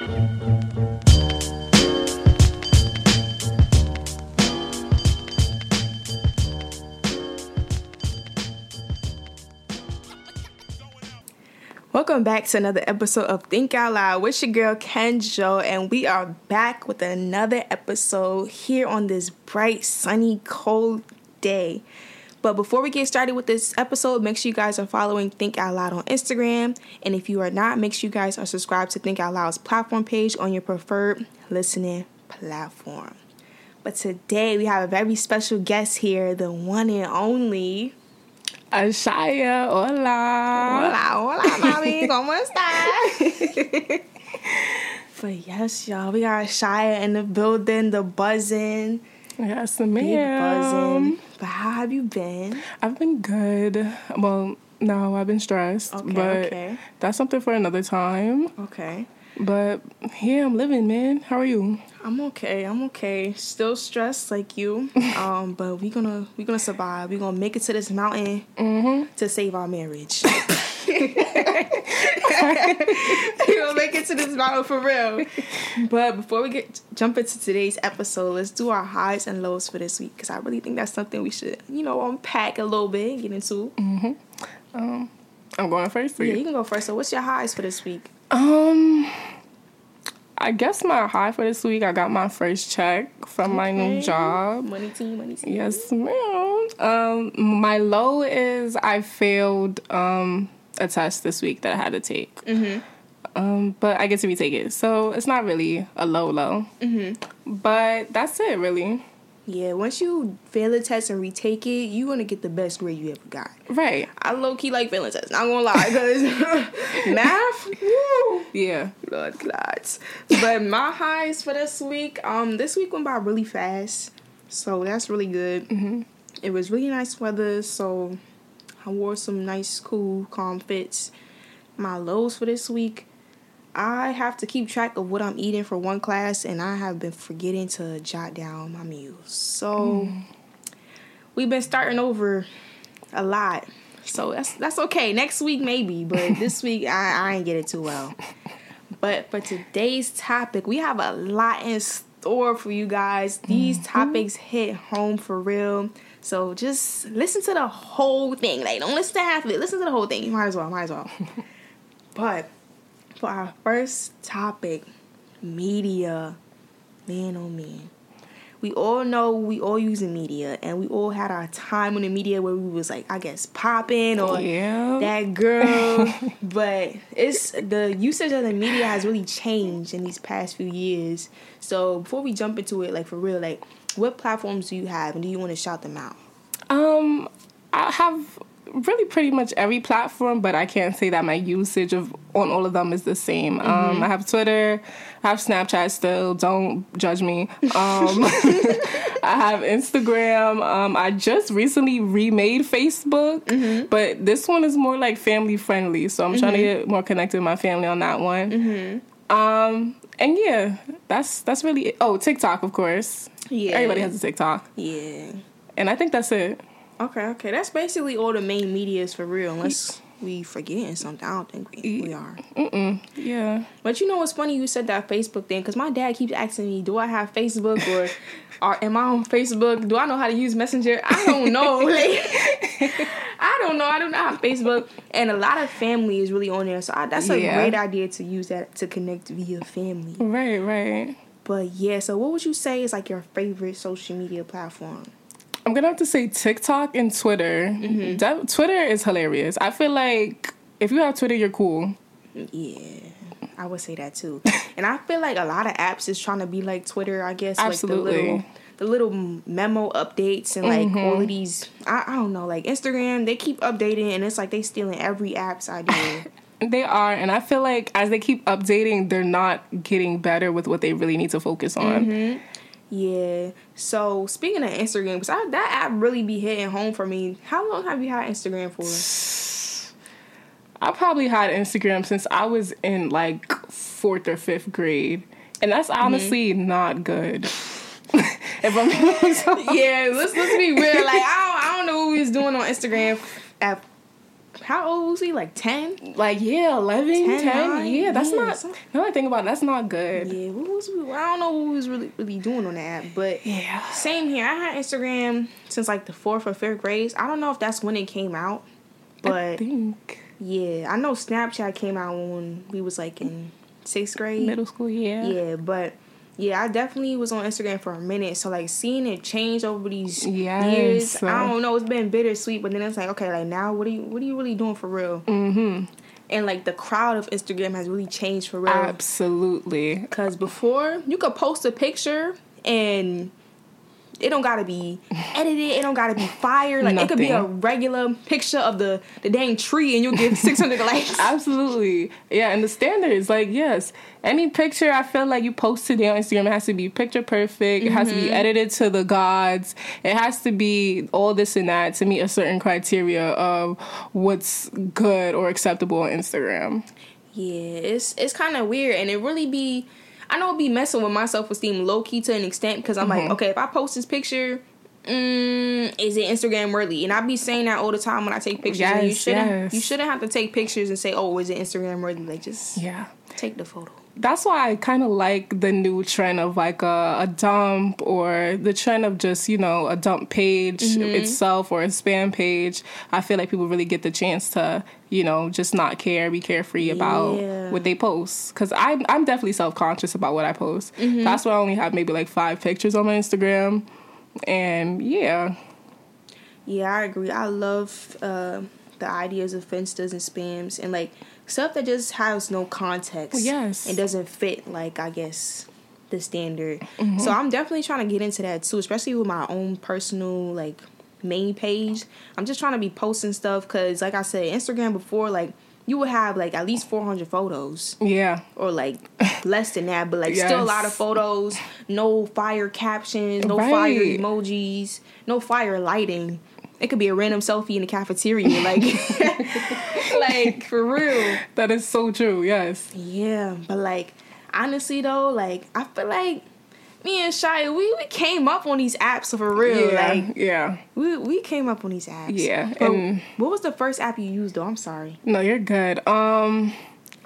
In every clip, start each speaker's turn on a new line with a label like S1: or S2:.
S1: Welcome back to another episode of Think Out Loud with your girl Kenjo, and we are back with another episode here on this bright, sunny, cold day. But before we get started with this episode, make sure you guys are following Think Out Loud on Instagram. And if you are not, make sure you guys are subscribed to Think Out Loud's platform page on your preferred listening platform. But today we have a very special guest here, the one and only
S2: Ashaya, hola.
S1: Hola, hola, mami, ¿cómo estás? but yes, y'all, we got Shia in the building, the buzzing,
S2: Yes,
S1: big buzzing. But how have you been?
S2: I've been good. Well, no, I've been stressed.
S1: Okay,
S2: but
S1: okay.
S2: that's something for another time.
S1: Okay.
S2: But here I'm living, man. How are you?
S1: I'm okay. I'm okay. Still stressed like you. Um, but we gonna we gonna survive. We gonna make it to this mountain
S2: Mm-hmm.
S1: to save our marriage. we gonna make it to this mountain for real. But before we get jump into today's episode, let's do our highs and lows for this week because I really think that's something we should you know unpack a little bit, and get into. Mm-hmm.
S2: Um, I'm going first.
S1: Yeah,
S2: you?
S1: you can go first. So, what's your highs for this week?
S2: Um, I guess my high for this week, I got my first check from my new job.
S1: Money team, money team.
S2: Yes, ma'am. Um, my low is I failed um a test this week that I had to take.
S1: Mm-hmm.
S2: Um, but I get to retake it, so it's not really a low low.
S1: Mm-hmm.
S2: But that's it, really.
S1: Yeah, once you fail a test and retake it, you gonna get the best grade you ever got.
S2: Right?
S1: I low key like failing tests. Not gonna lie, because math, woo,
S2: Yeah.
S1: blood clots. But my highs for this week, um, this week went by really fast, so that's really good.
S2: Mhm.
S1: It was really nice weather, so I wore some nice, cool, calm fits. My lows for this week, I have to keep track of what I'm eating for one class, and I have been forgetting to jot down my meals. So mm. we've been starting over a lot. So that's that's okay. Next week maybe, but this week I, I ain't get it too well. But for today's topic, we have a lot in store for you guys. These mm-hmm. topics hit home for real. So just listen to the whole thing. Like don't listen to half of it. Listen to the whole thing. You might as well, might as well. but for our first topic, media. Man oh man we all know we all using media and we all had our time in the media where we was like i guess popping or
S2: Yeah.
S1: that girl but it's the usage of the media has really changed in these past few years so before we jump into it like for real like what platforms do you have and do you want to shout them out
S2: Um, I have really pretty much every platform, but I can't say that my usage of on all of them is the same. Um, I have Twitter, I have Snapchat still. Don't judge me. Um, I have Instagram. Um, I just recently remade Facebook, but this one is more like family friendly, so I'm trying to get more connected with my family on that one. Um, and yeah, that's that's really it. Oh, TikTok, of course.
S1: Yeah.
S2: Everybody has a TikTok,
S1: yeah
S2: and I think that's it.
S1: okay okay that's basically all the main medias for real unless we forgetting something i don't think we, we are
S2: Mm-mm. Yeah.
S1: But you know what's funny? You said that Facebook thing because my dad keeps asking me, "Do I have Facebook or, or am I on Facebook? Do I know how to use Messenger? I don't know. like, I don't know. I do not have Facebook, and a lot of family is really on there. So I, that's a
S2: Yeah.
S1: great idea to use that to connect via family.
S2: Right, right.
S1: But yeah, so what would you say is like your favorite social media platform?
S2: I'm gonna have to say TikTok and Twitter. Mm-hmm. That- Twitter is hilarious. I feel like if you have Twitter, you're cool.
S1: Yeah, I would say that too. and I feel like a lot of apps is trying to be like Twitter. I guess
S2: Absolutely.
S1: like the little the little memo updates and like mm-hmm. all of these. I, I don't know, like Instagram. They keep updating, and it's like they stealing every app's idea.
S2: They are, and I feel like as they keep updating, they're not getting better with what they really need to focus on. Mm-hmm.
S1: Yeah. So speaking of Instagram, because that app really be hitting home for me. How long have you had Instagram for?
S2: I probably had Instagram since I was in like fourth or fifth grade, and that's mm-hmm. honestly not good. if I'm
S1: yeah, let's let's be real. Like I don't, I don't know what we was doing on Instagram at how old was he? Like ten?
S2: Like yeah, 11, 10.
S1: 10,
S2: yeah, that's not. Now I think about it, that's not good.
S1: Yeah, what was we, I don't know what we was really really doing on the app, but
S2: Yeah.
S1: same here. I had Instagram since like the fourth or fifth grade. I don't know if that's when it came out,
S2: I
S1: but
S2: think
S1: yeah, I know Snapchat came out when we was like in sixth grade.
S2: middle school. Yeah.
S1: Yeah, but yeah, I definitely was on Instagram for a minute. So like seeing it change over these
S2: Yes.
S1: years, I don't know. It's been bittersweet, but then it's like, okay, like now, what are you, what are you really doing for real?
S2: Mm-hmm.
S1: And like the crowd of Instagram has really changed for real.
S2: Absolutely.
S1: Cause before you could post a picture and it don't gotta be edited. It don't gotta be fired. Like it could be a regular picture of the the dang tree, and you'll get six hundred likes.
S2: Absolutely. Yeah, and the standards, like, yes, any picture I feel like you post today on Instagram, it has to be picture perfect. It has to
S1: Mm-hmm.
S2: be edited to the gods. It has to be all this and that to meet a certain criteria of what's good or acceptable on Instagram.
S1: Yeah, it's it's kind of weird, and it really be. I know it be messing with my self esteem low key to an extent because I'm
S2: Mm-hmm.
S1: like, okay, if I post this picture, mm, is it Instagram worthy? And I be saying that all the time when I take pictures. and you shouldn't
S2: yes.
S1: you shouldn't have to take pictures and say, oh, is it Instagram worthy? Like just
S2: Yeah.
S1: take the photo.
S2: That's why I kind of like the new trend of like a, a dump or the trend of just, you know, a dump page itself or a spam page. I feel like people really get the chance to, you know, just not care, be carefree about
S1: Yeah.
S2: what they post. Because I'm, I'm definitely self conscious about what I post. That's why I only have maybe like five pictures on my Instagram. And yeah,
S1: Yeah, I agree. I love uh, the ideas of finstas and spams and like stuff that just has no context.
S2: Well, yes.
S1: It doesn't fit like I guess the standard.
S2: Mm-hmm.
S1: So I'm definitely trying to get into that too, especially with my own personal like main page. I'm just trying to be posting stuff cuz like I said Instagram before like you would have like at least 400 photos
S2: yeah,
S1: or like less than that, but like still a lot of photos, no fire captions, no fire emojis, no fire lighting. It could be a random selfie in the cafeteria, like, like for real.
S2: that is so true. Yes.
S1: Yeah, but like honestly though, like I feel like me and Shia, we, we came up on these apps for real.
S2: Yeah.
S1: Like
S2: yeah.
S1: we we came up on these apps.
S2: Yeah,
S1: But
S2: and-
S1: what was the first app you used though? I'm sorry.
S2: No, you're good. Um,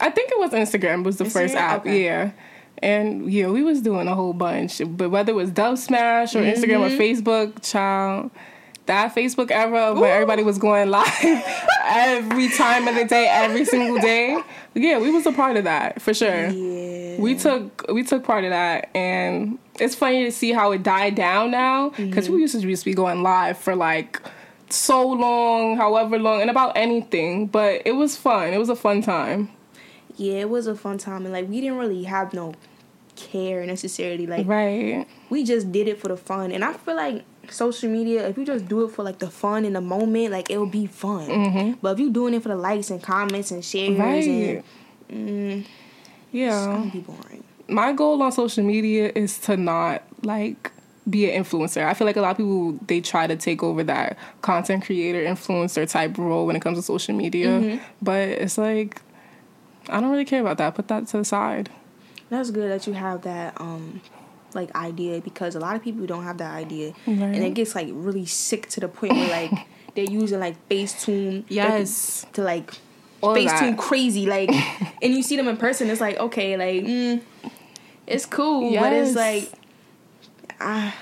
S2: I think it was Instagram was the first app.
S1: Okay.
S2: Yeah. And yeah, we was doing a whole bunch, but whether it was Dubsmash or Instagram or Facebook, child, that Facebook era where everybody was going live every time of the day, every single day. Yeah, we was a part of that for sure.
S1: Yeah.
S2: We took we took part of that, and it's funny to see how it died down now because we mm-hmm. used to just be going live for like so long, however long, and about anything. But it was fun. It was a fun time.
S1: Yeah, it was a fun time, and like we didn't really have no care necessarily. Like
S2: Right.
S1: we just did it for the fun, and I feel like social media, if you just do it for like the fun in the moment, like it'll be fun. Mm-hmm. But if you're doing it for the likes and comments and shares,
S2: Right.
S1: and mm, it's
S2: Yeah.
S1: gonna be boring.
S2: My goal on social media is to not like be an influencer. I feel like a lot of people they try to take over that content creator influencer type role when it comes to social media. Mm-hmm. But it's like I don't really care about that. Put that to the side.
S1: That's good that you have that um like idea because a lot of people don't have that idea,
S2: Right.
S1: and it gets like really sick to the point where like they're using like Facetune,
S2: Yes.
S1: to like
S2: All
S1: Facetune crazy, like, and you see them in person, it's like okay, like mm, it's cool, but it's like ah.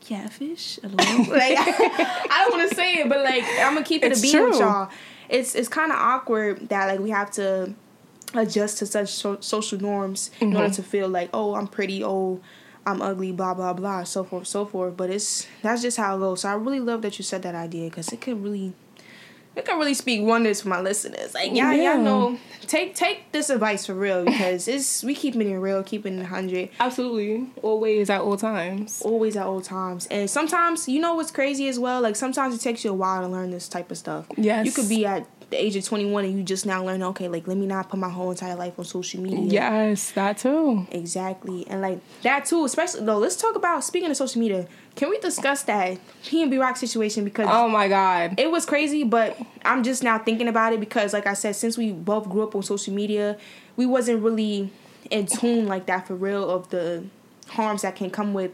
S1: Catfish, alone. like I don't want to say it, but like I'm gonna keep it
S2: It's
S1: a beat with y'all. It's it's kind of awkward that like we have to adjust to such so- social norms in order to feel like oh I'm pretty, oh I'm ugly, blah blah blah, so forth, so forth. But it's that's just how it goes. So I really love that you said that idea because it could really, it could really speak wonders for my listeners. Like y'all,
S2: Yeah.
S1: y'all know, take take this advice for real because it's we keeping it in real, keeping it hundred,
S2: Absolutely. Always at all times.
S1: always at all times. And sometimes you know what's crazy as well. Like sometimes it takes you a while to learn this type of stuff.
S2: Yes.
S1: you could be at the age of twenty one and you just now learn. Okay, like let me not put my whole entire life on social media.
S2: Yes, that too.
S1: Exactly. And like that too, especially though, let's talk about speaking of social media, can we discuss that PnB Rock situation because
S2: Oh my god.
S1: it was crazy, but I'm just now thinking about it because like I said, since we both grew up on social media, we wasn't really in tune like that for real of the harms that can come with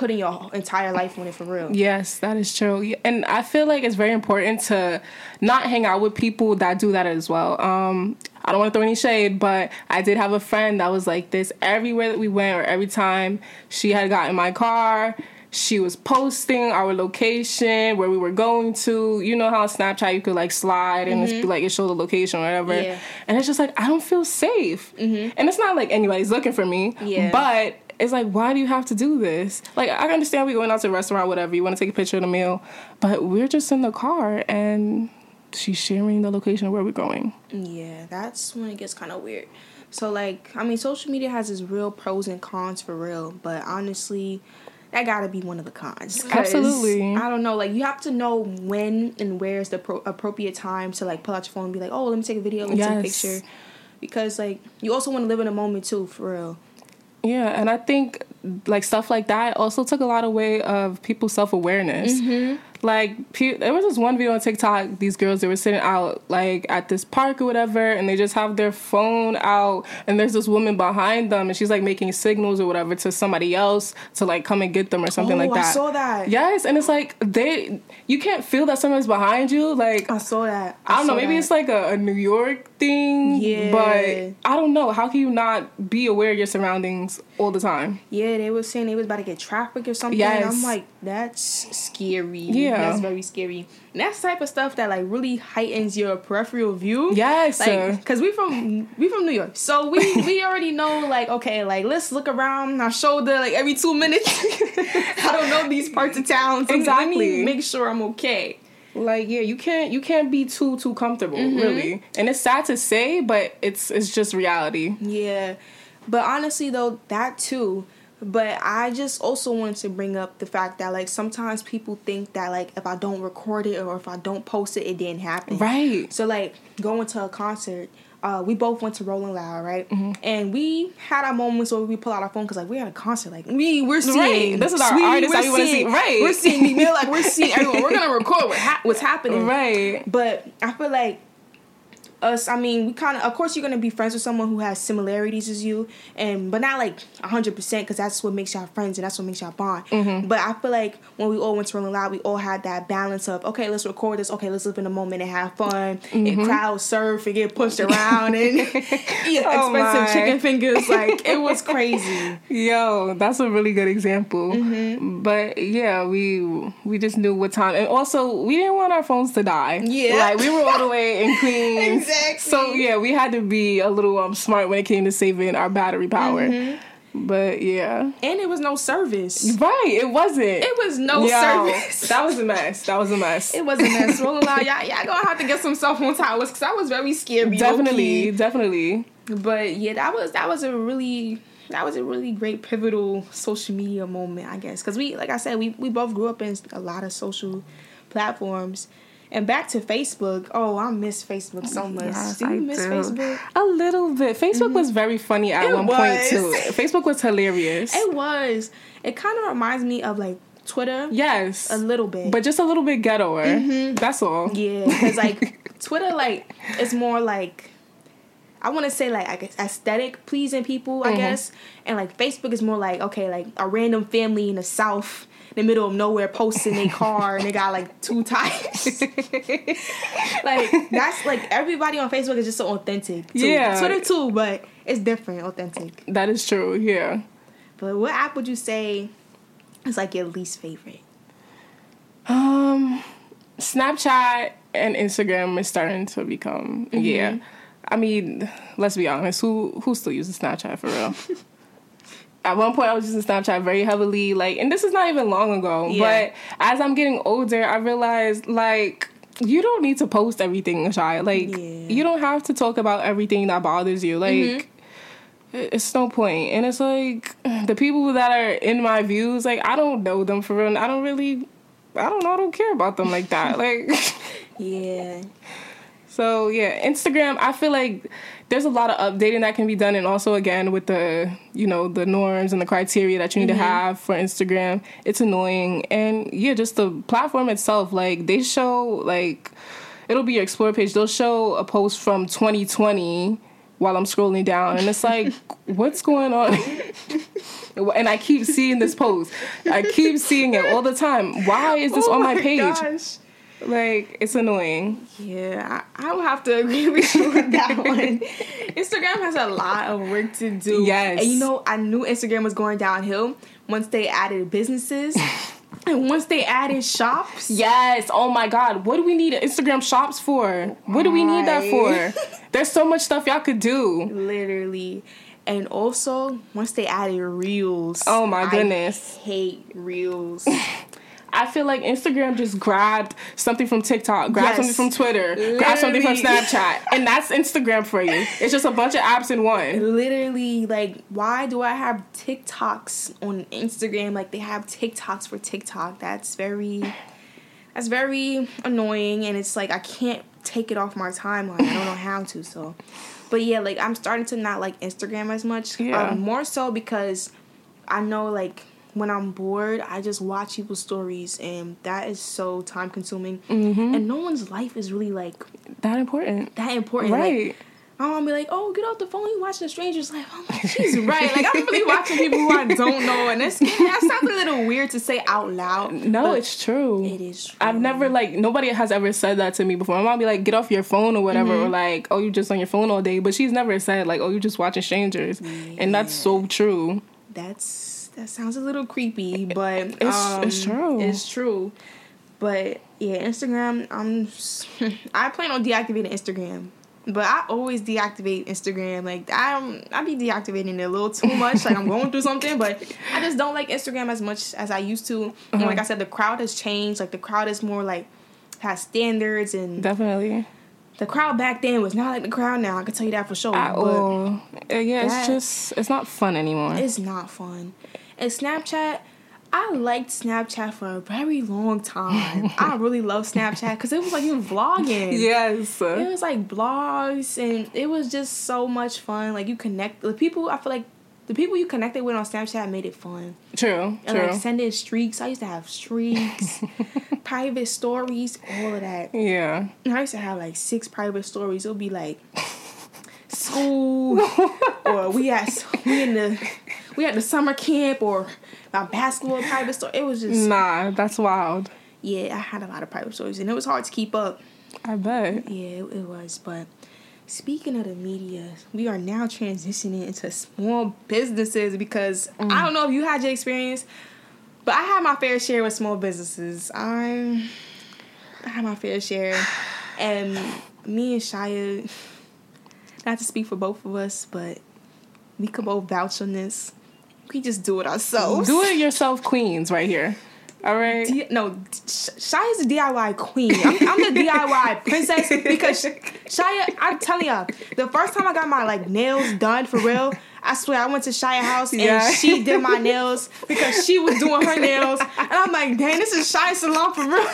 S1: putting your entire life on it for real.
S2: Yes, that is true. And I feel like it's very important to not hang out with people that do that as well. Um, I don't want to throw any shade, but I did have a friend that was like this everywhere that we went or every time she had got in my car. She was posting our location, where we were going to. You know how on Snapchat you could like slide and mm-hmm. it's like it show the location or whatever. Yeah. And it's just like I don't feel safe. Mm-hmm. And it's not like anybody's looking for me. Yeah. But it's like, why do you have to do this? Like, I understand we're going out to a restaurant, whatever. You want to take a picture of the meal, but we're just in the car and she's sharing the location of where we're going.
S1: Yeah, that's when it gets kind of weird. So, like, I mean, social media has its real pros and cons for real, but honestly, that gotta be one of the cons.
S2: Absolutely.
S1: I don't know. Like you have to know when and where's the pro- appropriate time to like pull out your phone and be like, oh, let me take a video, let me yes. take a picture, because like you also want to live in a moment too, for real.
S2: Yeah, and I think like stuff like that also took a lot away of people's self awareness. Mm-hmm. Like there was this one video on TikTok. These girls they were sitting out like at this park or whatever, and they just have their phone out, and there's this woman behind them, and she's like making signals or whatever to somebody else to like come and get them or something oh, like that. I
S1: saw that.
S2: Yes, and it's like they you can't feel that someone's behind you. Like
S1: I saw that.
S2: I, I don't know. Maybe that. it's like a, a, New York thing. Yeah. But I don't know. How can you not be aware of your surroundings all the time?
S1: Yeah, they were saying they was about to get trafficked or something. Yes. I'm like, that's scary. Yeah. Yeah, that's very scary. And that's the type of stuff that like really heightens your peripheral view.
S2: Yes,
S1: like because we from we from New York, so we we already know like okay, like let's look around our shoulder like every two minutes. I don't know these parts of town, so exactly. make sure I'm okay.
S2: Like yeah, you can't you can't be too too comfortable mm-hmm. really, and it's sad to say, but it's it's just reality.
S1: Yeah, but honestly though, that too but I just also wanted to bring up the fact that like sometimes people think that like if I don't record it or if I don't post it, it didn't happen.
S2: Right.
S1: So like going to a concert, uh, we both went to Rolling Loud, right? Mm-hmm. And we had our moments where we pull out our phone because like we're at a concert, like we we're seeing
S2: right. this is our we, artist that we want to see, right?
S1: We're seeing me, like we're seeing everyone. We're gonna record what ha- what's happening,
S2: right?
S1: But I feel like us i mean we kind of of course you're gonna be friends with someone who has similarities as you and but not like 100% because that's what makes y'all friends and that's what makes y'all bond mm-hmm. but i feel like when we all went to rolling loud we all had that balance of okay let's record this okay let's live in the moment and have fun mm-hmm. and crowd surf and get pushed around and eat oh expensive my. chicken fingers like it was crazy
S2: yo that's a really good example mm-hmm. but yeah we we just knew what time and also we didn't want our phones to die
S1: yeah
S2: like we were all the way in queens
S1: Exactly.
S2: So yeah, we had to be a little um smart when it came to saving our battery power. Mm-hmm. But yeah.
S1: And it was no service.
S2: Right, it wasn't.
S1: It was no Yo, service.
S2: That was a mess. That was a mess.
S1: It was a mess. Rolling Loud, y'all, y'all gonna have to get some cell phone towers because I was very scared.
S2: Definitely, definitely.
S1: But yeah, that was that was a really that was a really great pivotal social media moment, I guess. Because we, like I said, we, we both grew up in a lot of social platforms. And back to Facebook. Oh, I miss Facebook so much. Yes, do you I miss do. Facebook?
S2: A little bit. Facebook mm-hmm. was very funny at it one was. point too. Facebook was hilarious.
S1: It was. It kind of reminds me of like Twitter.
S2: Yes,
S1: a little bit,
S2: but just a little bit ghettoer. Mm-hmm. That's all.
S1: Yeah, because like Twitter, like it's more like I want to say like I guess aesthetic pleasing people, I mm-hmm. guess, and like Facebook is more like okay, like a random family in the South the middle of nowhere posting a car and they got like two tires. like that's like everybody on Facebook is just so authentic. Too. Yeah, Twitter too, but it's different, authentic.
S2: That is true. Yeah.
S1: But what app would you say is like your least favorite?
S2: Um, Snapchat and Instagram is starting to become mm-hmm. yeah. I mean, let's be honest. Who who still uses Snapchat for real? at one point I was using Snapchat very heavily, like, and this is not even long ago. Yeah. But as I'm getting older, I realized like you don't need to post everything, shy. Like, yeah. you don't have to talk about everything that bothers you. Like. Mm-hmm. It's no point, and it's like the people that are in my views. Like I don't know them for real. I don't really, I don't know. I don't care about them like that. Like,
S1: yeah.
S2: So yeah, Instagram. I feel like there's a lot of updating that can be done and also again with the you know the norms and the criteria that you need mm-hmm. to have for instagram it's annoying and yeah just the platform itself like they show like it'll be your explore page they'll show a post from 2020 while i'm scrolling down and it's like what's going on And I keep seeing this post. I keep seeing it all the time. Why is this
S1: Oh
S2: on my,
S1: my
S2: page?
S1: gosh.
S2: Like, it's annoying.
S1: Yeah, I, I will have to agree with you on that one. Instagram has a lot of work to do.
S2: Yes.
S1: And you know, I knew Instagram was going downhill once they added businesses and once they added shops.
S2: Yes. Oh my God. What do we need Instagram shops for? What do we need that for? There's so much stuff y'all could do.
S1: Literally. And also, once they added reels.
S2: Oh my
S1: I
S2: goodness.
S1: hate reels.
S2: I feel like Instagram just grabbed something from TikTok, grabbed
S1: Yes.
S2: something from Twitter, grabbed something from Snapchat, and that's Instagram for you. It's just a bunch of apps in one.
S1: Literally, like, why do I have TikToks on Instagram? Like, they have TikToks for TikTok. That's very, that's very annoying, and it's like I can't take it off my timeline. I don't know how to. So, but yeah, like I'm starting to not like Instagram as much.
S2: Yeah.
S1: Um, more so because I know like when I'm bored, I just watch people's stories, and that is so time consuming.
S2: Mm-hmm.
S1: And no one's life is really like
S2: That important.
S1: that important. Like,
S2: Right.
S1: my mom be like, "Oh, get off the phone. You watching a stranger's life." I'm like, "She's right." Like I'm really watching people who I don't know, and that's that sounds a little weird to say out loud.
S2: No, it's true.
S1: it is. True.
S2: I've never like nobody has ever said that to me before. My mom be like, "Get off your phone" or whatever,
S1: Mm-hmm.
S2: or like, "Oh, you just on your phone all day." But she's never said like, "Oh, you just watching strangers," and that's so true.
S1: That's that sounds a little creepy, but
S2: It's-
S1: um,
S2: it's true.
S1: It's true. But yeah, Instagram. I'm. I plan on deactivating Instagram. But I always deactivate Instagram. Like I'm, I be deactivating it a little too much. Like I'm going through something, but I just don't like Instagram as much as I used to. And like I said, the crowd has changed. Like the crowd is more like has standards, and
S2: Definitely.
S1: the crowd back then was not like the crowd now. I can tell you that for sure.
S2: At
S1: but
S2: all. Uh, yeah, it's just it's not fun anymore.
S1: it's not fun. And Snapchat, I liked Snapchat for a very long time. I really love Snapchat because it was like you vlogging.
S2: yes.
S1: It was like blogs and it was just so much fun. Like you connect the people I feel like the people you connected with on Snapchat made it fun.
S2: True.
S1: And
S2: True.
S1: like sending streaks. I used to have streaks, private stories, all of that.
S2: yeah.
S1: And I used to have like six private stories. It'll be like school or we at we in the we had the summer camp or my basketball private story. It was just
S2: Nah, that's wild.
S1: yeah, I had a lot of private stories and it was hard to keep up.
S2: I bet.
S1: Yeah, it, it was. But speaking of the media, we are now transitioning into small businesses because mm. I don't know if you had your experience, but I had my fair share with small businesses. I I had my fair share, and me and Shia, not to speak for both of us, but we could both vouch on this. We just do it ourselves.
S2: Do it yourself, queens, right here. All right.
S1: D- no, Shia's the DIY queen. I'm, I'm the DIY princess because Shia, I'm telling y'all, the first time I got my like nails done for real, I swear I went to Shia house and
S2: Yeah.
S1: she did my nails because she was doing her nails, and I'm like, dang, this is Shia salon for real.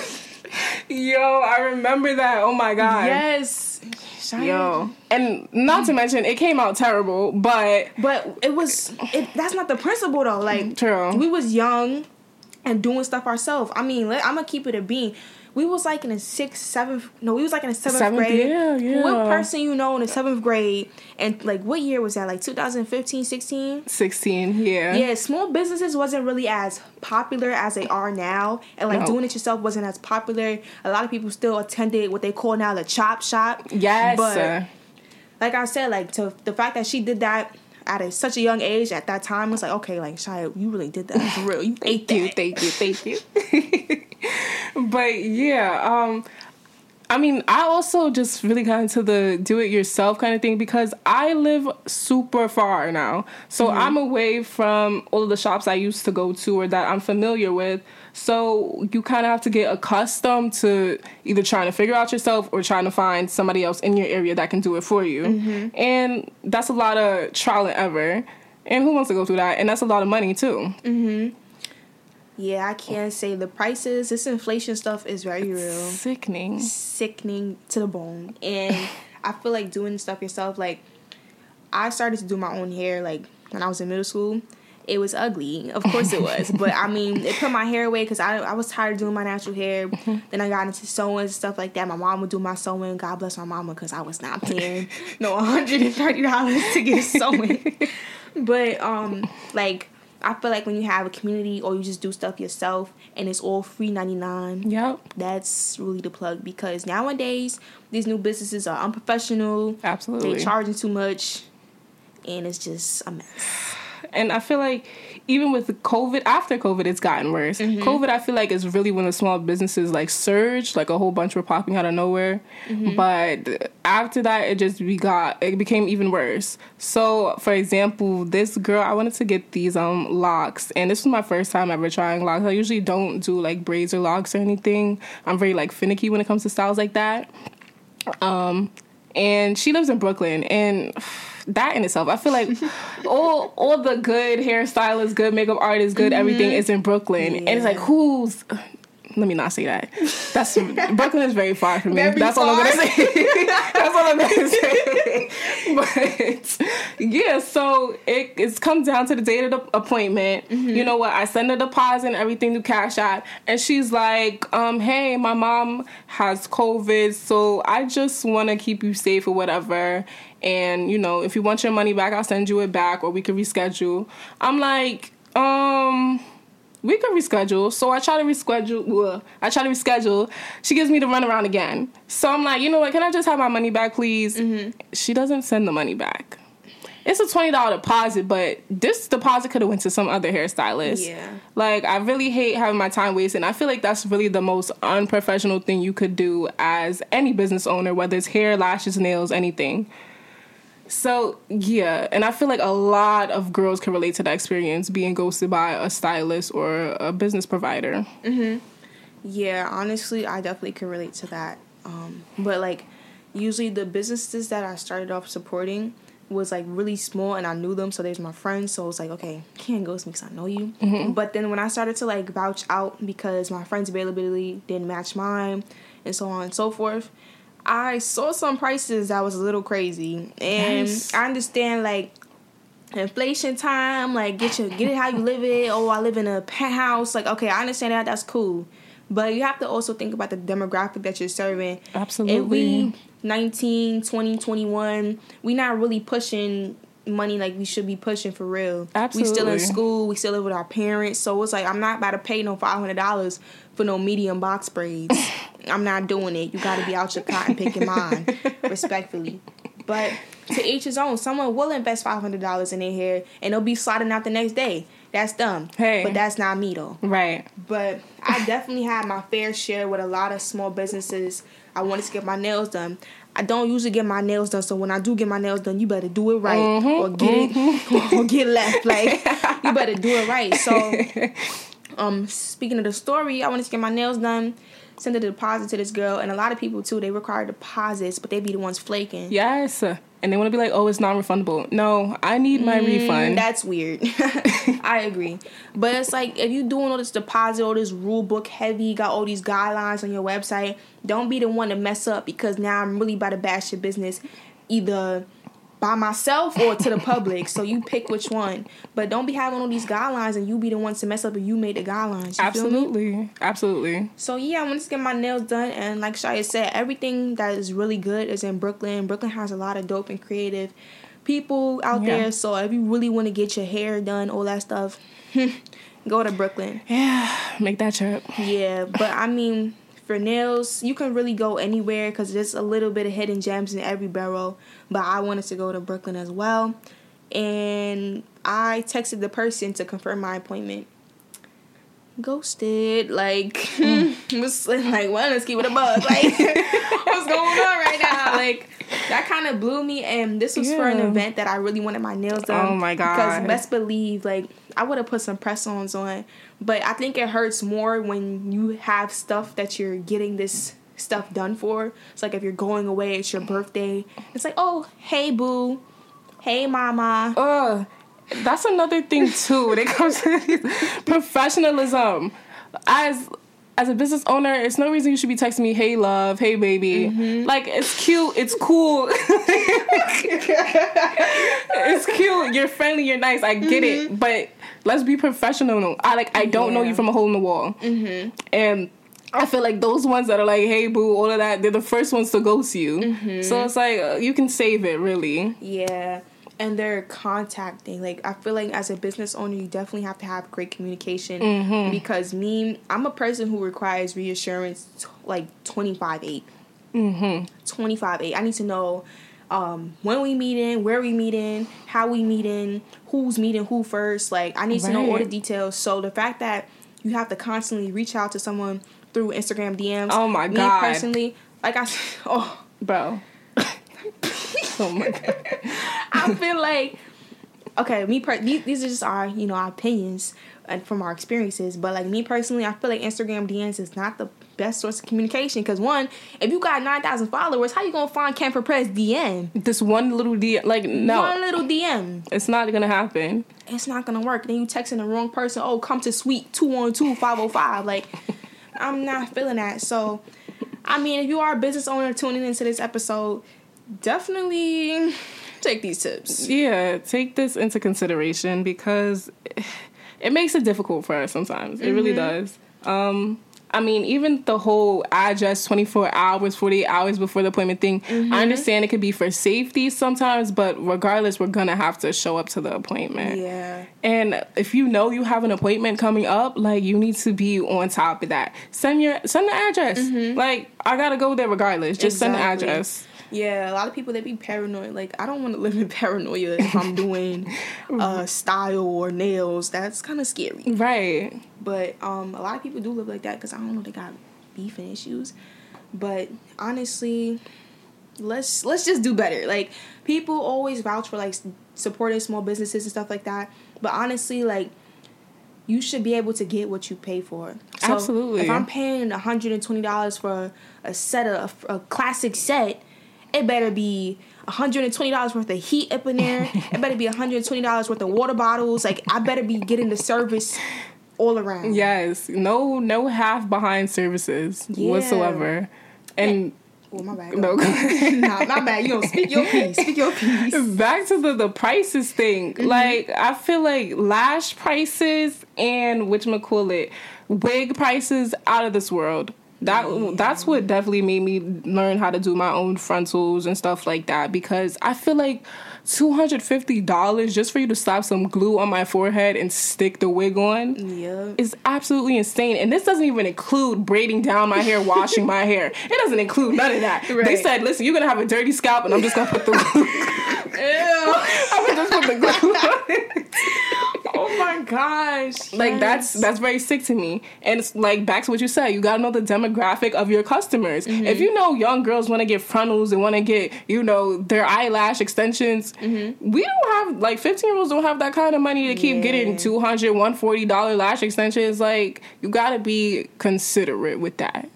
S2: Yo, I remember that. Oh my god.
S1: Yes, Shia.
S2: Yo. And not to mention, it came out terrible, but
S1: But it was it. That's not the principle though. Like
S2: True.
S1: we was young and doing stuff ourselves. I mean, let, I'm gonna keep it a bean. We was like in a sixth, seventh. No, we was like in a seventh,
S2: Seventh,
S1: grade.
S2: yeah, yeah.
S1: What person you know in the seventh grade? And like, what year was that? Like 2015, 16.
S2: 16, yeah.
S1: Yeah, small businesses wasn't really as popular as they are now, and like
S2: No.
S1: doing it yourself wasn't as popular. A lot of people still attended what they call now the chop shop.
S2: Yes.
S1: but
S2: uh,
S1: like I said, like to the fact that she did that at a, such a young age at that time was like, okay, like Shia, you really did that for real. You ate
S2: Thank you, thank you, thank you. but yeah, um, I mean, I also just really got into the do it yourself kind of thing because I live super far now. So mm-hmm. I'm away from all of the shops I used to go to or that I'm familiar with. So you kind of have to get accustomed to either trying to figure out yourself or trying to find somebody else in your area that can do it for you. Mm-hmm. And that's a lot of trial and error. And who wants to go through that? And that's a lot of money too. Mm-hmm.
S1: Yeah, I can say the prices, this inflation stuff is very real.
S2: Sickening.
S1: Sickening to the bone. And I feel like doing stuff yourself, like I started to do my own hair like when I was in middle school. It was ugly, of course it was, but I mean, it put my hair away because I, I was tired of doing my natural hair. Then I got into sewing and stuff like that. My mom would do my sewing. God bless my mama because I was not paying no one hundred and thirty dollars to get sewing. but um, like I feel like when you have a community or you just do stuff yourself and it's all free ninety nine.
S2: Yep.
S1: That's really the plug because nowadays these new businesses are unprofessional.
S2: Absolutely.
S1: They charging too much, and it's just a mess.
S2: And I feel like even with COVID, after COVID, it's gotten worse.
S1: Mm-hmm.
S2: COVID, I feel like is really when the small businesses like surged, like a whole bunch were popping out of nowhere.
S1: Mm-hmm.
S2: But after that, it just we got it became even worse. So, for example, this girl, I wanted to get these um locks, and this was my first time ever trying locks. I usually don't do like braids or locks or anything. I'm very like finicky when it comes to styles like that. Um, and she lives in Brooklyn, and that in itself, I feel like all all the good hairstylists, good makeup artists, good everything mm-hmm. is in Brooklyn, and it's like who's. Let me not say that. That's Brooklyn is very far from me. That's all I'm gonna say. That's all I'm gonna say. But yeah, so it it's come down to the date of the appointment. You know what? I send a deposit and everything to Cash App, and she's like, um, "Hey, my mom has COVID, so I just want to keep you safe or whatever." And you know, if you want your money back, I'll send you it back, or we can reschedule. I'm like, um we could reschedule. So I try to reschedule. Well, I try to reschedule. She gives me the runaround again. So I'm like, you know what? Can I just have my money back, please? Mm-hmm. She doesn't send the money back. It's a twenty dollar deposit, but this deposit could have went to some other hairstylist.
S1: Yeah.
S2: Like I really hate having my time wasted. And I feel like that's really the most unprofessional thing you could do as any business owner, whether it's hair, lashes, nails, anything. So yeah, and I feel like a lot of girls can relate to that experience being ghosted by a stylist or a business provider.
S1: Yeah, honestly, I definitely can relate to that. Um, but like, usually the businesses that I started off supporting was like really small, and I knew them, so there's my friends. So it's like, okay, can't ghost me because I know you. But then when I started to like vouch out because my friends' availability didn't match mine, and so on and so forth. I saw some prices that was a little crazy, and
S2: Yes.
S1: I understand like inflation time, like get your get it how you live it. Oh, I live in a penthouse. Like, okay, I understand that. That's cool. But you have to also think about the demographic that you're serving. If
S2: Absolutely.
S1: we 19, 20, 21, we not really pushing money like we should be pushing for real. Absolutely. We still in school. We still live with our parents. So it's like I'm not about to pay no five hundred dollars for no medium box braids. I'm not doing it. You got to be out your cotton picking mine, respectfully. But to each his own. Someone will invest five hundred dollars in their hair and they'll be sliding out the next day. That's dumb.
S2: Hey.
S1: but that's not me though.
S2: Right.
S1: But I definitely had my fair share with a lot of small businesses. I wanted to get my nails done. I don't usually get my nails done, so when I do get my nails done, you better do it right mm-hmm. or get it mm-hmm. or get left. Like you better do it right. So, um, speaking of the story, I wanted to get my nails done. Send a deposit to this girl, and a lot of people too. They require deposits, but they be the ones flaking.
S2: Yes. And they want to be like, oh, it's non refundable. No, I need my refund.
S1: That's weird. I agree. But it's like if you doing all this deposit, all this rule book heavy, got all these guidelines on your website, don't be the one to mess up because now I'm really about to bash your business either by myself or to the public. so you pick which one. But don't be having all these guidelines and you be the ones to mess up and you made the guidelines. You feel me?
S2: Absolutely. Absolutely.
S1: So yeah, I want to get my nails done, and like Shia said, everything that is really good is in Brooklyn. Brooklyn has a lot of dope and creative people out
S2: Yeah.
S1: there. So if you really want to get your hair done, all that stuff, go to Brooklyn.
S2: Yeah. Make that trip.
S1: Yeah, but I mean, for nails, you can really go anywhere because there's a little bit of hidden gems in every borough. But I wanted to go to Brooklyn as well, and I texted the person to confirm my appointment. Ghosted, like, mm. was like, well, let's keep it a bug. Like, what's going on right now? Like, that kind of blew me. And this was for an event that I really wanted my nails oh done.
S2: Oh my god!
S1: Because best believe, like, I would have put some press ons on, but I think it hurts more when you have stuff that you're getting this stuff done for. It's like if you're going away, it's your birthday. It's like, oh, hey, boo. Hey, mama.
S2: Ugh. That's another thing too when it comes to professionalism. As as a business owner, it's no reason you should be texting me, "Hey, love," "Hey, baby." Like it's cute, it's cool. it's cute. You're friendly. You're nice. I get it, but let's be professional. I like. I don't know you from a hole in the wall, mm-hmm. and. I feel like those ones that are like, "Hey, boo," all of that, they're the first ones to ghost you. So it's like uh, you can save it, really.
S1: Yeah. And they're contacting. Like I feel like as a business owner, you definitely have to have great communication
S2: Mm-hmm.
S1: because me, I'm a person who requires reassurance t- like 25 8. Mm-hmm. 25 8. I need to know um, when we meeting, where we meeting, how we meeting, who's meeting who first. Like I need to know all the details. So the fact that you have to constantly reach out to someone through Instagram DMs.
S2: Oh my
S1: me
S2: God.
S1: personally, like I, oh,
S2: Bro. oh my god.
S1: I feel like okay, me per- these, these are just our you know our opinions and from our experiences. But like me personally, I feel like Instagram DMs is not the best source of communication because one, if you got nine thousand followers, how you gonna find Camper Press DM?
S2: This one little DM, like no.
S1: One little DM,
S2: It's not gonna happen.
S1: it's not gonna work. Then you texting the wrong person. Oh, come to suite two one two five zero five. Like I'm not feeling that. So. I mean, if you are a business owner tuning into this episode, definitely take these tips.
S2: Yeah, take this into consideration because it makes it difficult for us sometimes. It really mm-hmm. does. Um, I mean, even the whole address 24 hours, 48 hours before the appointment thing, I mm-hmm. understand it could be for safety sometimes, but regardless, we're gonna have to show up to the appointment.
S1: Yeah.
S2: And if you know you have an appointment coming up, like you need to be on top of that. Send your send the address. Mm-hmm. Like I gotta go there regardless. Just send the address.
S1: Yeah, a lot of people they be paranoid. Like I don't want to live in paranoia if I'm doing uh style or nails. That's kind of scary.
S2: Right.
S1: But um, a lot of people do live like that because I don't know they got beef and issues. But honestly, let's let's just do better. Like people always vouch for like supporting small businesses and stuff like that. But honestly, like you should be able to get what you pay for. So
S2: Absolutely.
S1: If I'm paying hundred and twenty dollars for a set of a classic set, it better be hundred and twenty dollars worth of heat up in there. it better be hundred and twenty dollars worth of water bottles. Like I better be getting the service all around.
S2: Yes, no, no half behind services
S1: Yeah.
S2: whatsoever, and
S1: my bad.
S2: no.
S1: nah, my bad. You know, speak your piece. Speak your piece.
S2: Back to the the prices thing.
S1: Mm-hmm.
S2: Like I feel like lash prices and which call it wig prices out of this world. That that's what definitely made me learn how to do my own frontals and stuff like that because I feel like two hundred fifty dollars just for you to slap some glue on my forehead and stick the wig on
S1: Yeah.
S2: is absolutely insane. And this doesn't even include braiding down my hair, washing my hair. It doesn't include none of that. They said, listen, you're gonna have a dirty scalp and I'm just gonna put the glue. I'm gonna just put the glue on it.
S1: My gosh.
S2: Like that's
S1: Yes.
S2: that's very sick to me. And it's like back to what you said, you gotta know the demographic of your customers.
S1: Mm-hmm.
S2: If you know young girls wanna get frontals and wanna get, you know, their eyelash extensions,
S1: Mm-hmm.
S2: we don't have like 15 year olds don't have that kind of money to keep
S1: Yeah.
S2: getting 200 140 dollar lash extensions. Like you gotta be considerate with that.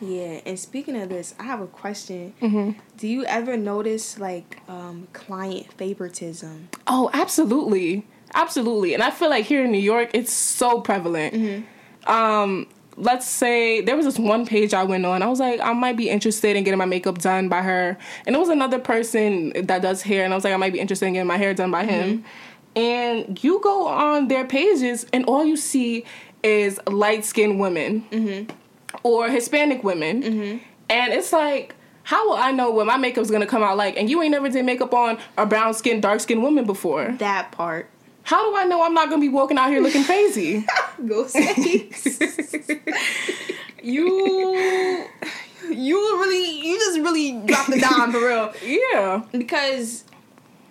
S1: Yeah, and speaking of this, I have a question.
S2: Mm-hmm.
S1: Do you ever notice like um, client favoritism?
S2: Oh, absolutely. Absolutely. And I feel like here in New York, it's so prevalent. Mm-hmm. Um, let's say there was this one page I went on. I was like, I might be interested in getting my makeup done by her. And it was another person that does hair. And I was like, I might be interested in getting my hair done by him. Mm-hmm. And you go on their pages, and all you see is light skinned women mm-hmm. or Hispanic women. And it's like, how will I know what my makeup's gonna come out like? And you ain't never did makeup on a brown skinned, dark skinned woman before.
S1: That part.
S2: How do I know I'm not gonna be walking out here looking crazy?
S1: Go say. you. You really, you just really dropped the dime for real.
S2: yeah.
S1: because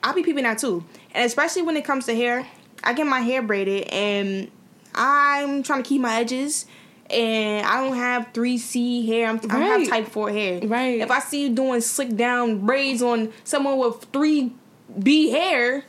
S1: I'll be peeping that too, and especially when it comes to hair. I get my hair braided, and I'm trying to keep my edges, and I don't have three C hair. I'm, I have type four hair.
S2: Right.
S1: If I see you doing slick down braids on someone with three B hair,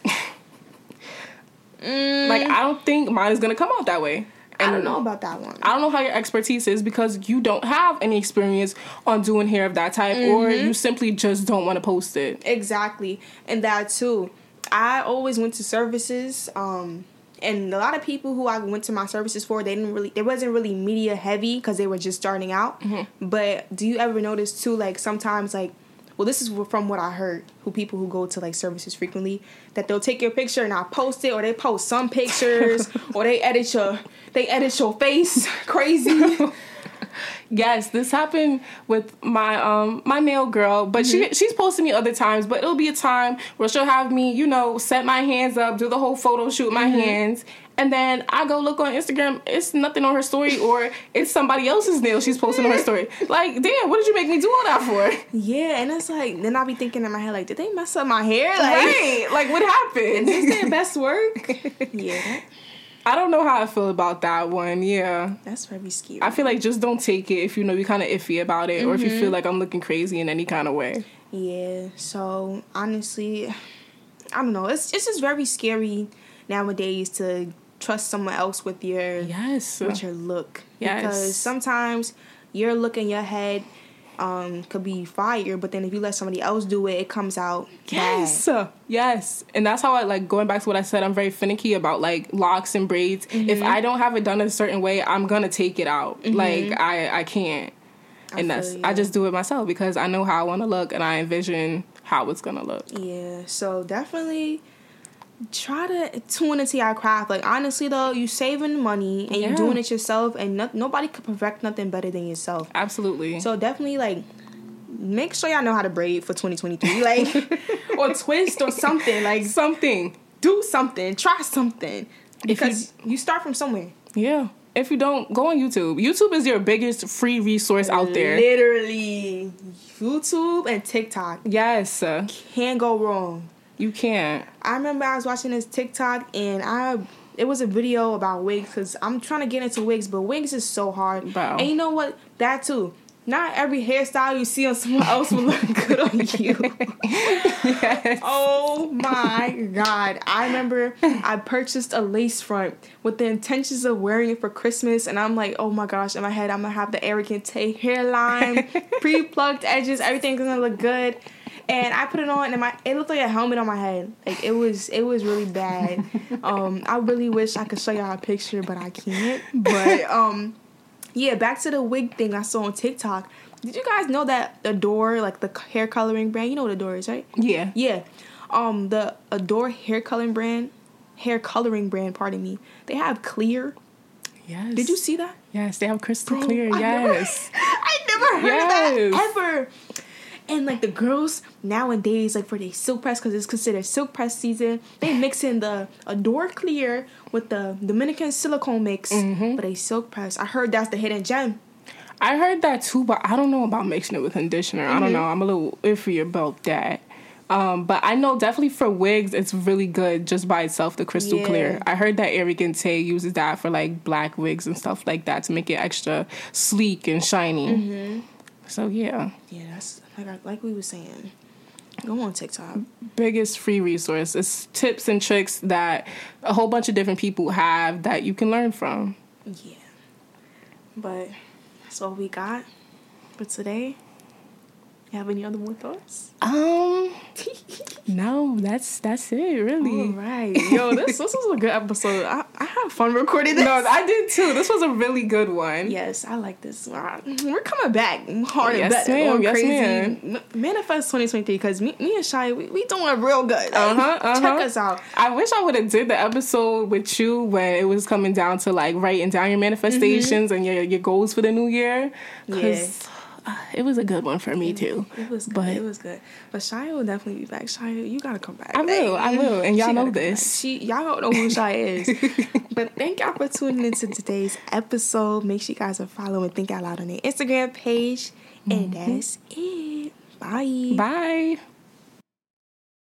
S1: mm,
S2: Like I don't think mine is gonna come out that way.
S1: I don't know about that one.
S2: I don't know how your expertise is because you don't have any experience on doing hair of that type, or
S1: Mm-hmm.
S2: you simply just don't want to post it.
S1: Exactly, and that too. I always went to services, um, and a lot of people who I went to my services for, they didn't really, they wasn't really media heavy because they were just starting out. But do you ever notice too, like sometimes, like, well, this is from what I heard, who people who go to like services frequently, that they'll take your picture and I post it, or they post some pictures, or they edit your, they edit your face crazy.
S2: Yes, this happened with my um my nail girl, but
S1: Mm-hmm.
S2: she she's posted me other times, but it'll be a time where she'll have me, you know, set my hands up, do the whole photo shoot with my
S1: Mm-hmm.
S2: hands, and then I go look on Instagram, it's nothing on her story or it's somebody else's nail she's posting on her story. Like, damn, what did you make me do all that for?
S1: Yeah, and it's like then I'll be thinking in my head like, did they mess up my hair? Like,
S2: Right. Like what happened?
S1: is this their best work? yeah,
S2: I don't know how I feel about that one. Yeah.
S1: that's very scary.
S2: I feel like just don't take it if you know you're kind of iffy about it, or if you mm-hmm. feel like I'm looking crazy in any kind of way.
S1: Yeah. So honestly, I don't know. It's it's just very scary nowadays to trust someone else with your
S2: Yes.
S1: with your look.
S2: Yes.
S1: Because sometimes your look in your head um could be fire, but then if you let somebody else do it, it comes out
S2: Yes.
S1: bad.
S2: Yes. And that's how I like going back to what I said, I'm very finicky about like locks and braids. If
S1: Mm-hmm.
S2: I don't have it done a certain way, I'm gonna take it out. Like I I can't.
S1: I
S2: and that's
S1: you.
S2: I just do it myself because I know how I wanna look and I envision how it's gonna look.
S1: Yeah, so definitely try to tune into your craft. Like honestly though, you saving money and
S2: Yeah.
S1: you're doing it yourself, and no- nobody could perfect nothing better than yourself.
S2: Absolutely.
S1: So definitely like make sure y'all know how to braid for 2023, like or twist or something. Like
S2: something.
S1: do something, try something
S2: If you-
S1: because you start from somewhere.
S2: Yeah. If you don't, go on YouTube. YouTube is your biggest free resource out there.
S1: Literally, YouTube and TikTok
S2: Yes.
S1: can't go wrong.
S2: You can't.
S1: I remember I was watching this TikTok and I it was a video about wigs because I'm trying to get into wigs, but wigs is so hard.
S2: Bro.
S1: And you know what? That too. Not every hairstyle you see on someone else will look good on you.
S2: yes.
S1: oh my god. I remember I purchased a lace front with the intentions of wearing it for Christmas and I'm like, oh my gosh, in my head I'm gonna have the Arrogant Tae hairline, pre-plucked edges, everything's gonna look good. And I put it on and my it looked like a helmet on my head. Like it was it was really bad. Um I really wish I could show y'all a picture, but I can't. But um yeah, back to the wig thing I saw on TikTok. Did you guys know that Adore, like the hair coloring brand, you know what Adore is, right?
S2: Yeah.
S1: Yeah. Um, the Adore hair coloring brand, hair coloring brand, pardon me. They have clear.
S2: Yes.
S1: Did you see that?
S2: Yes, they have crystal
S1: Bro,
S2: clear.
S1: I never-
S2: Yes.
S1: I never heard
S2: Yes.
S1: of that ever. And like the girls nowadays, like for the silk press, because it's considered silk press season, they mix in the Adore Clear with the Dominican silicone mix
S2: Mm-hmm.
S1: for they silk press. I heard that's the hidden gem.
S2: I heard that too, but I don't know about mixing it with conditioner. I don't know. I'm a little iffy about that. Um, but I know definitely for wigs, it's really good just by itself, the crystal
S1: Yeah.
S2: clear. I heard that Arrogant Tae uses that for like black wigs and stuff like that to make it extra sleek and shiny.
S1: Mm-hmm.
S2: So yeah,
S1: Yeah, that's like I, like we were saying. Go on TikTok.
S2: biggest free resource. It's tips and tricks that a whole bunch of different people have that you can learn from.
S1: Yeah. But that's all we got for today. You have any other more thoughts?
S2: Um, no, that's that's it, really.
S1: All right. Yo, this this was a good episode. I, I had fun recording this.
S2: No, I did too. This was a really good one.
S1: Yes, I like this. Uh, We're coming back hard
S2: Yes,
S1: and better.
S2: Yes,
S1: crazy.
S2: ma'am.
S1: Manifest 2023 because me, me and Shy, we, we doing real good.
S2: Uh-huh, uh-huh.
S1: Check us out.
S2: I wish I would have did the episode with you when it was coming down to like writing down your manifestations and your your goals for the new year. Cause uh, it was a good one for me too.
S1: It was good.
S2: But-
S1: it was good. But Shia will definitely be back. Shia, you gotta come back.
S2: I will, I will, and y'all know this.
S1: She y'all don't know who Shia is. but thank y'all for tuning into today's episode. Make sure you guys are following Think Out Loud on their Instagram page. And
S2: Mm-hmm.
S1: that's it. Bye.
S2: Bye.